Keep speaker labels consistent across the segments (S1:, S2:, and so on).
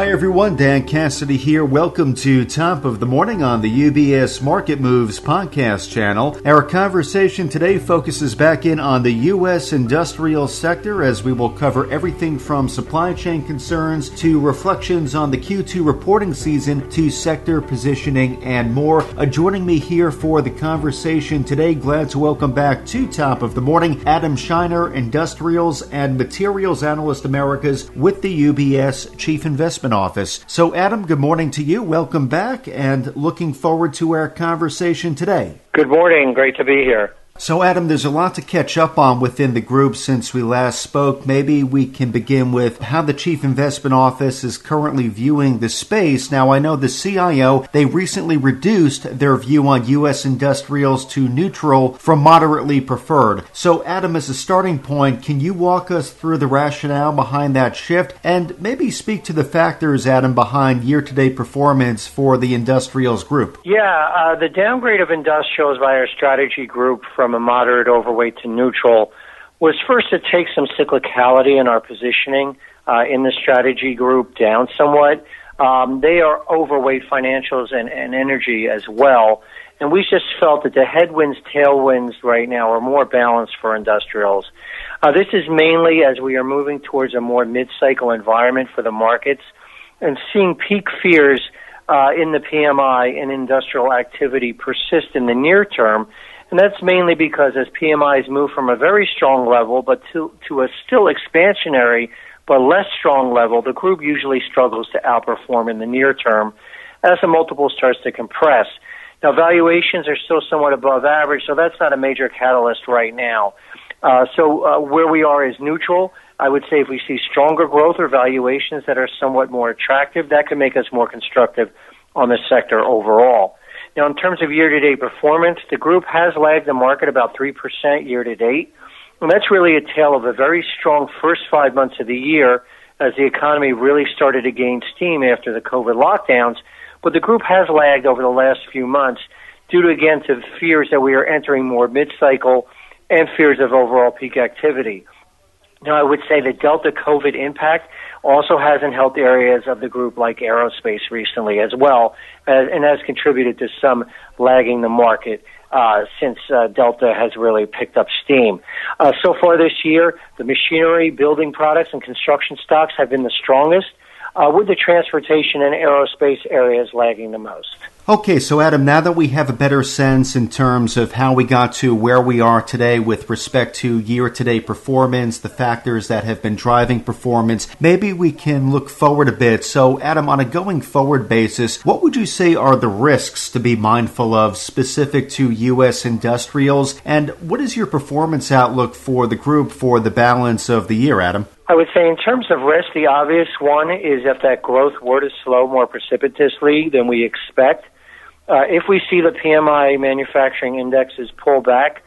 S1: Hi everyone, Dan Cassidy here. Welcome to Top of the Morning on the UBS Market Moves podcast channel. Our conversation today focuses back in on the U.S. industrial sector as we will cover everything from supply chain concerns to reflections on the Q2 reporting season to sector positioning and more. Uh, joining me here for the conversation today, glad to welcome back to Top of the Morning, Adam Shiner, Industrials and Materials Analyst Americas with the UBS Chief Investment Office. So, Adam, good morning to you. Welcome back and looking forward to our conversation today.
S2: Good morning. Great to be here.
S1: So, Adam, there's a lot to catch up on within the group since we last spoke. Maybe we can begin with how the Chief Investment Office is currently viewing the space. Now, I know the CIO, they recently reduced their view on U.S. industrials to neutral from moderately preferred. So, Adam, as a starting point, can you walk us through the rationale behind that shift and maybe speak to the factors, Adam, behind year to date performance for the industrials group?
S2: Yeah, uh, the downgrade of industrials by our strategy group from from a moderate overweight to neutral was first to take some cyclicality in our positioning uh, in the strategy group down somewhat. Um, they are overweight financials and, and energy as well. And we just felt that the headwinds, tailwinds right now are more balanced for industrials. Uh, this is mainly as we are moving towards a more mid-cycle environment for the markets and seeing peak fears uh, in the PMI and industrial activity persist in the near term and that's mainly because as PMIs move from a very strong level but to, to a still expansionary but less strong level, the group usually struggles to outperform in the near term as the multiple starts to compress. Now, valuations are still somewhat above average, so that's not a major catalyst right now. Uh, so, uh, where we are is neutral. I would say if we see stronger growth or valuations that are somewhat more attractive, that could make us more constructive on the sector overall. Now, in terms of year-to-date performance, the group has lagged the market about 3% year-to-date. And that's really a tale of a very strong first five months of the year as the economy really started to gain steam after the COVID lockdowns. But the group has lagged over the last few months due to, again, to fears that we are entering more mid-cycle and fears of overall peak activity. Now, I would say the Delta COVID impact also hasn't helped areas of the group like aerospace recently as well, and has contributed to some lagging the market uh, since uh, Delta has really picked up steam. Uh, so far this year, the machinery, building products, and construction stocks have been the strongest, uh, with the transportation and aerospace areas lagging the most.
S1: Okay, so Adam, now that we have a better sense in terms of how we got to where we are today with respect to year to date performance, the factors that have been driving performance, maybe we can look forward a bit. So, Adam, on a going forward basis, what would you say are the risks to be mindful of specific to U.S. industrials? And what is your performance outlook for the group for the balance of the year, Adam?
S2: I would say, in terms of risk, the obvious one is if that growth were to slow more precipitously than we expect uh, if we see the PMI manufacturing indexes pull back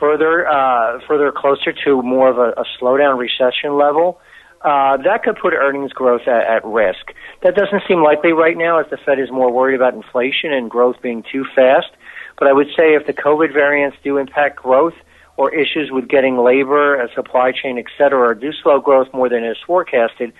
S2: further, uh, further closer to more of a, a slowdown recession level, uh, that could put earnings growth at, at risk. That doesn't seem likely right now as the Fed is more worried about inflation and growth being too fast. But I would say if the COVID variants do impact growth or issues with getting labor, a supply chain, et cetera, do slow growth more than is forecasted,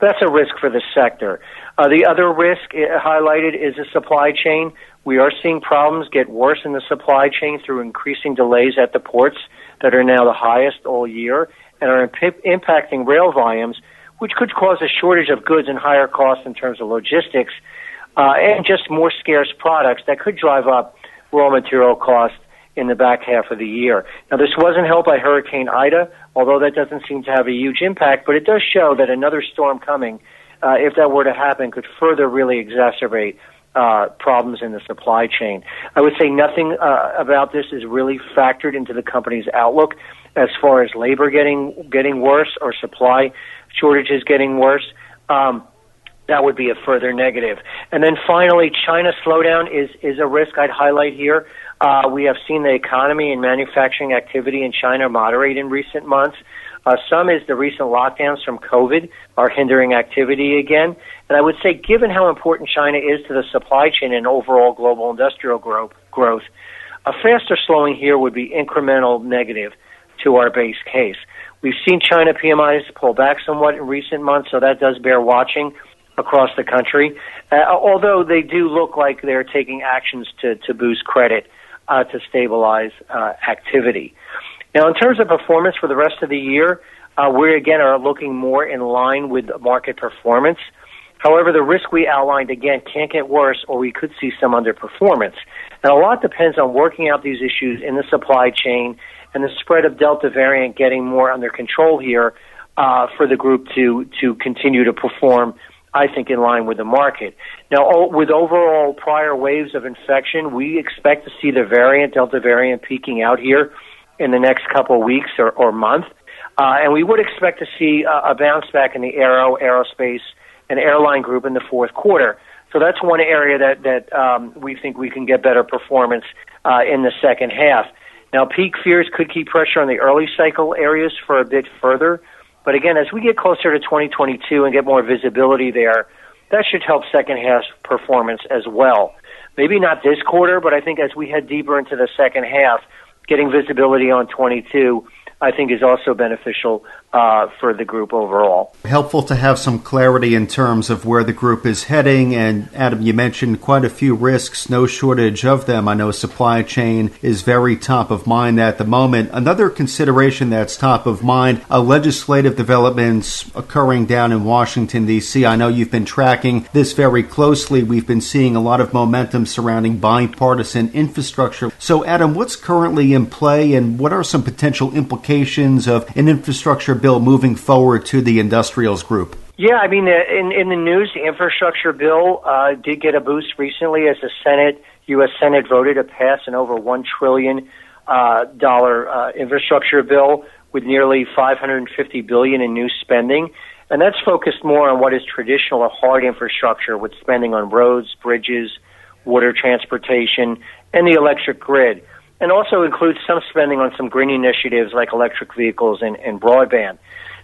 S2: that's a risk for the sector. Uh, the other risk uh, highlighted is the supply chain. We are seeing problems get worse in the supply chain through increasing delays at the ports that are now the highest all year and are imp- impacting rail volumes, which could cause a shortage of goods and higher costs in terms of logistics, uh, and just more scarce products that could drive up raw material costs in the back half of the year. Now, this wasn't helped by Hurricane Ida, although that doesn't seem to have a huge impact, but it does show that another storm coming, uh, if that were to happen, could further really exacerbate uh, problems in the supply chain. I would say nothing uh, about this is really factored into the company's outlook as far as labor getting getting worse or supply shortages getting worse. Um, that would be a further negative. And then finally, China slowdown is is a risk I'd highlight here. Uh, we have seen the economy and manufacturing activity in China moderate in recent months. Uh, some is the recent lockdowns from COVID are hindering activity again. And I would say, given how important China is to the supply chain and overall global industrial growth, growth a faster slowing here would be incremental negative to our base case. We've seen China PMIs pull back somewhat in recent months, so that does bear watching. Across the country. Uh, although they do look like they're taking actions to, to boost credit uh, to stabilize uh, activity. Now, in terms of performance for the rest of the year, uh, we again are looking more in line with market performance. However, the risk we outlined again can't get worse, or we could see some underperformance. And a lot depends on working out these issues in the supply chain and the spread of Delta variant getting more under control here uh, for the group to to continue to perform. I think in line with the market. Now, with overall prior waves of infection, we expect to see the variant, Delta variant, peaking out here in the next couple of weeks or, or month. Uh, and we would expect to see a, a bounce back in the aero, aerospace, and airline group in the fourth quarter. So that's one area that that um, we think we can get better performance uh, in the second half. Now, peak fears could keep pressure on the early cycle areas for a bit further, but again, as we get closer to 2022 and get more visibility there, that should help second half performance as well. Maybe not this quarter, but I think as we head deeper into the second half, getting visibility on 22 I think is also beneficial uh, for the group overall.
S1: Helpful to have some clarity in terms of where the group is heading. And Adam, you mentioned quite a few risks, no shortage of them. I know supply chain is very top of mind at the moment. Another consideration that's top of mind are legislative developments occurring down in Washington, D.C. I know you've been tracking this very closely. We've been seeing a lot of momentum surrounding bipartisan infrastructure. So, Adam, what's currently in play and what are some potential implications? Implications of an infrastructure bill moving forward to the industrials group?
S2: Yeah, I mean, uh, in in the news, the infrastructure bill uh, did get a boost recently as the Senate, U.S. Senate, voted to pass an over one trillion uh, dollar uh, infrastructure bill with nearly 550 billion in new spending, and that's focused more on what is traditional or hard infrastructure, with spending on roads, bridges, water transportation, and the electric grid and also includes some spending on some green initiatives like electric vehicles and, and broadband.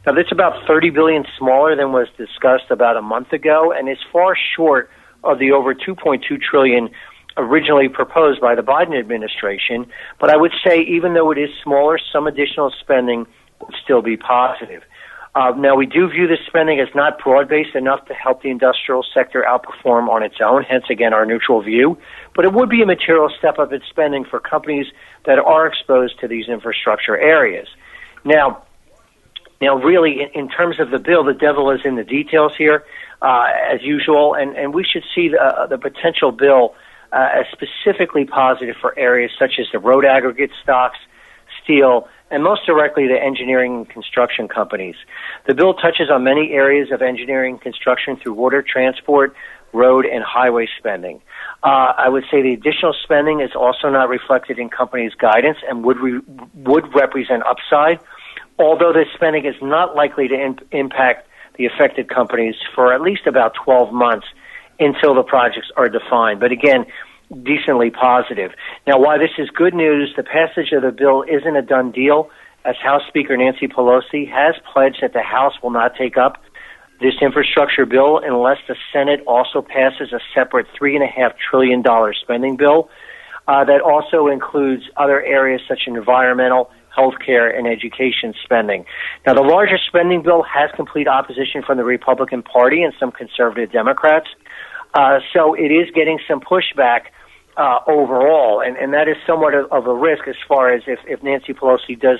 S2: Now, that's about 30 billion smaller than was discussed about a month ago, and is far short of the over 2.2 trillion originally proposed by the Biden administration. But I would say, even though it is smaller, some additional spending would still be positive. Uh, now, we do view this spending as not broad based enough to help the industrial sector outperform on its own, hence, again, our neutral view. But it would be a material step up in spending for companies that are exposed to these infrastructure areas. Now, now, really, in, in terms of the bill, the devil is in the details here, uh, as usual, and, and we should see the, the potential bill uh, as specifically positive for areas such as the road aggregate stocks, steel, and most directly the engineering and construction companies. The bill touches on many areas of engineering and construction through water transport, road, and highway spending. Uh, I would say the additional spending is also not reflected in companies' guidance and would re- would represent upside, although this spending is not likely to in- impact the affected companies for at least about 12 months until the projects are defined. But again, decently positive. Now, why this is good news, the passage of the bill isn't a done deal, as House Speaker Nancy Pelosi has pledged that the House will not take up this infrastructure bill unless the Senate also passes a separate $3.5 trillion spending bill uh, that also includes other areas such as environmental, healthcare, and education spending. Now, the larger spending bill has complete opposition from the Republican Party and some conservative Democrats. Uh, so it is getting some pushback uh, overall, and, and that is somewhat of, a risk as far as if, if Nancy Pelosi does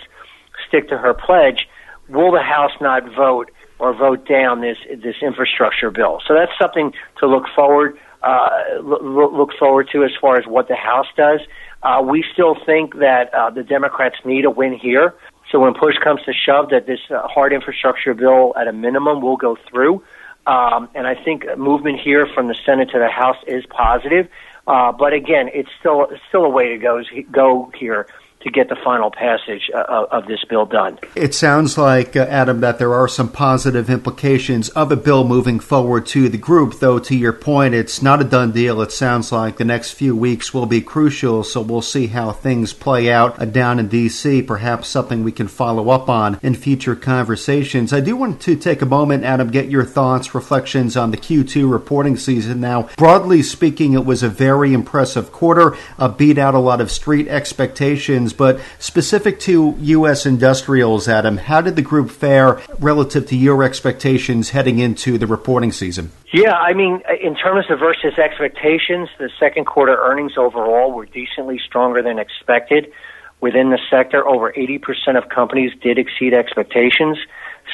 S2: stick to her pledge, will the House not vote or vote down this this infrastructure bill? So that's something to look forward uh, look forward to as far as what the House does. Uh, we still think that uh, the Democrats need a win here. So when push comes to shove, that this uh, hard infrastructure bill, at a minimum, will go through. Um, and I think movement here from the Senate to the House is positive. Uh, but again, it's still still a way to go go here to get the final passage uh, of this bill done.
S1: It sounds like, uh, Adam, that there are some positive implications of a bill moving forward to the group, though, to your point, it's not a done deal. It sounds like the next few weeks will be crucial, so we'll see how things play out uh, down in D.C., perhaps something we can follow up on in future conversations. I do want to take a moment, Adam, get your thoughts, reflections on the Q2 reporting season. Now, broadly speaking, it was a very impressive quarter, uh, beat out a lot of street expectations questions, but specific to U.S. industrials, Adam, how did the group fare relative to your expectations heading into the reporting season?
S2: Yeah, I mean, in terms of versus expectations, the second quarter earnings overall were decently stronger than expected. Within the sector, over 80% of companies did exceed expectations.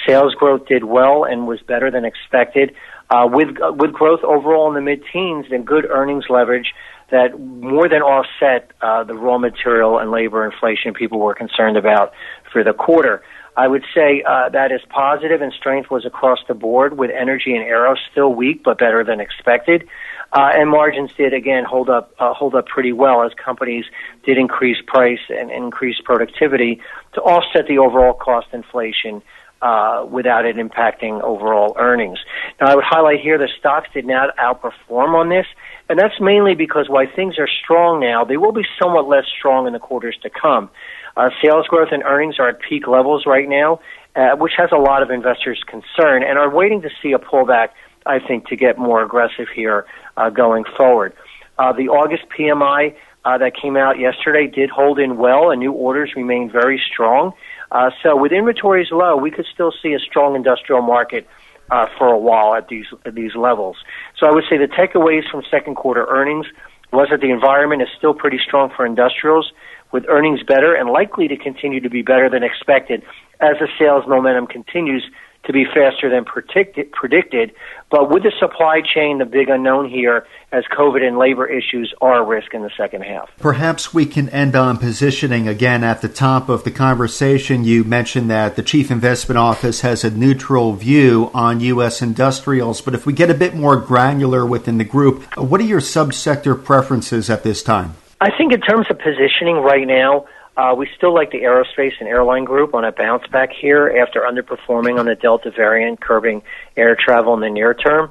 S2: Sales growth did well and was better than expected. Uh, with uh, with growth overall in the mid-teens and good earnings leverage that more than offset uh, the raw material and labor inflation people were concerned about for the quarter. I would say uh, that is positive and strength was across the board with energy and aero still weak but better than expected. Uh, and margins did again hold up uh, hold up pretty well as companies did increase price and increase productivity to offset the overall cost inflation uh, without it impacting overall earnings. Now, I would highlight here the stocks did not outperform on this, and that's mainly because while things are strong now, they will be somewhat less strong in the quarters to come. Uh, sales growth and earnings are at peak levels right now, uh, which has a lot of investors concerned and are waiting to see a pullback, I think, to get more aggressive here uh, going forward. Uh, the August PMI uh, that came out yesterday did hold in well, and new orders remain very strong. Uh, so with inventories low, we could still see a strong industrial market uh, for a while at these at these levels. So I would say the takeaways from second quarter earnings was that the environment is still pretty strong for industrials, with earnings better and likely to continue to be better than expected as the sales momentum continues to be faster than predicted, predicted. But with the supply chain, the big unknown here, as COVID and labor issues are a risk in the second half.
S1: Perhaps we can end on positioning again at the top of the conversation. You mentioned that the Chief Investment Office has a neutral view on U.S. industrials, but if we get a bit more granular within the group, what are your subsector preferences at this time?
S2: I think in terms of positioning right now, uh, we still like the aerospace and airline group on a bounce back here after underperforming on the Delta variant, curbing air travel in the near term.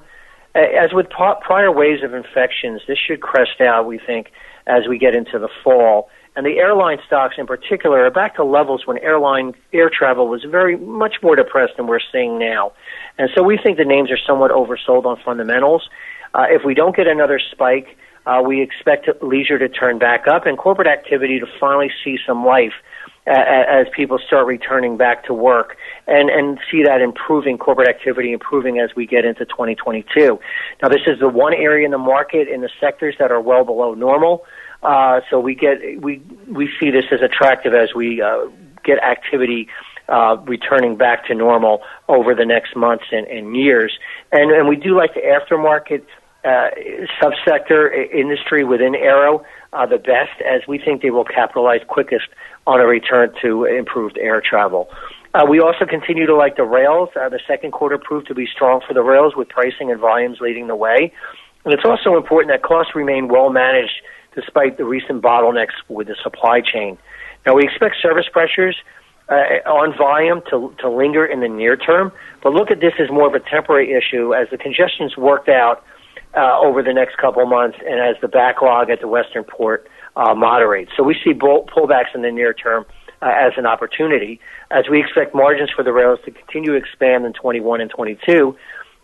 S2: As with prior waves of infections, this should crest out, we think, as we get into the fall. And the airline stocks in particular are back to levels when airline air travel was very much more depressed than we're seeing now. And so we think the names are somewhat oversold on fundamentals. Uh, if we don't get another spike, uh, we expect leisure to turn back up and corporate activity to finally see some life as people start returning back to work and, and see that improving corporate activity improving as we get into 2022. Now, this is the one area in the market in the sectors that are well below normal. Uh, so we get we we see this as attractive as we uh, get activity uh, returning back to normal over the next months and, and years. And, and we do like the aftermarket uh, subsector industry within Aero uh, the best, as we think they will capitalize quickest on a return to improved air travel. Uh, we also continue to like the rails. Uh, the second quarter proved to be strong for the rails, with pricing and volumes leading the way. And it's also important that costs remain well managed despite the recent bottlenecks with the supply chain. Now, we expect service pressures uh, on volume to, to linger in the near term, but look at this as more of a temporary issue as the congestion's worked out uh, over the next couple months and as the backlog at the Western port uh, moderates. So we see bull- pullbacks in the near term uh, as an opportunity as we expect margins for the rails to continue to expand in 21 and 22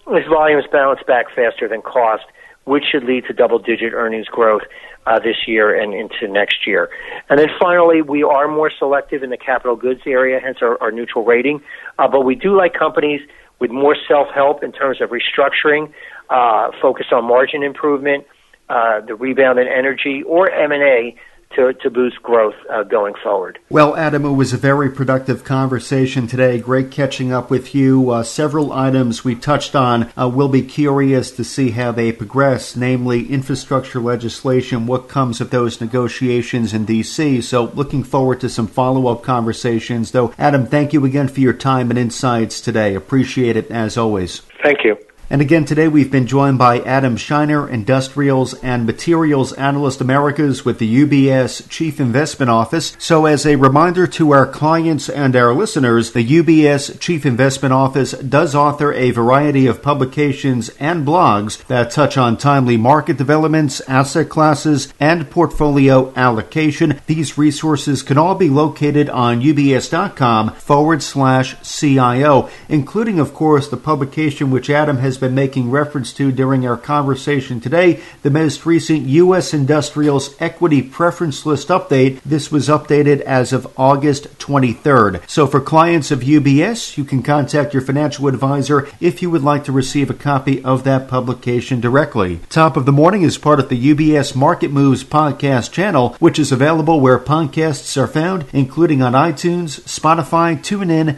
S2: as volumes bounce back faster than cost, which should lead to double-digit earnings growth uh, this year and into next year. And then finally, we are more selective in the capital goods area, hence our, our neutral rating. Uh, but we do like companies with more self-help in terms of restructuring, uh, focus on margin improvement, uh, the rebound in energy, or M&A to, to boost growth uh, going forward.
S1: Well, Adam, it was a very productive conversation today. Great catching up with you. Uh, several items we touched on. Uh, we'll be curious to see how they progress, namely infrastructure legislation, what comes of those negotiations in D.C. So, looking forward to some follow up conversations. Though, Adam, thank you again for your time and insights today. Appreciate it as always.
S2: Thank you.
S1: And again, today we've been joined by Adam Shiner, Industrials and Materials Analyst Americas with the UBS Chief Investment Office. So, as a reminder to our clients and our listeners, the UBS Chief Investment Office does author a variety of publications and blogs that touch on timely market developments, asset classes, and portfolio allocation. These resources can all be located on ubs.com forward slash CIO, including, of course, the publication which Adam has been making reference to during our conversation today, the most recent U.S. Industrials Equity Preference List update. This was updated as of August 23rd. So for clients of UBS, you can contact your financial advisor if you would like to receive a copy of that publication directly. Top of the Morning is part of the UBS Market Moves podcast channel, which is available where podcasts are found, including on iTunes, Spotify, TuneIn,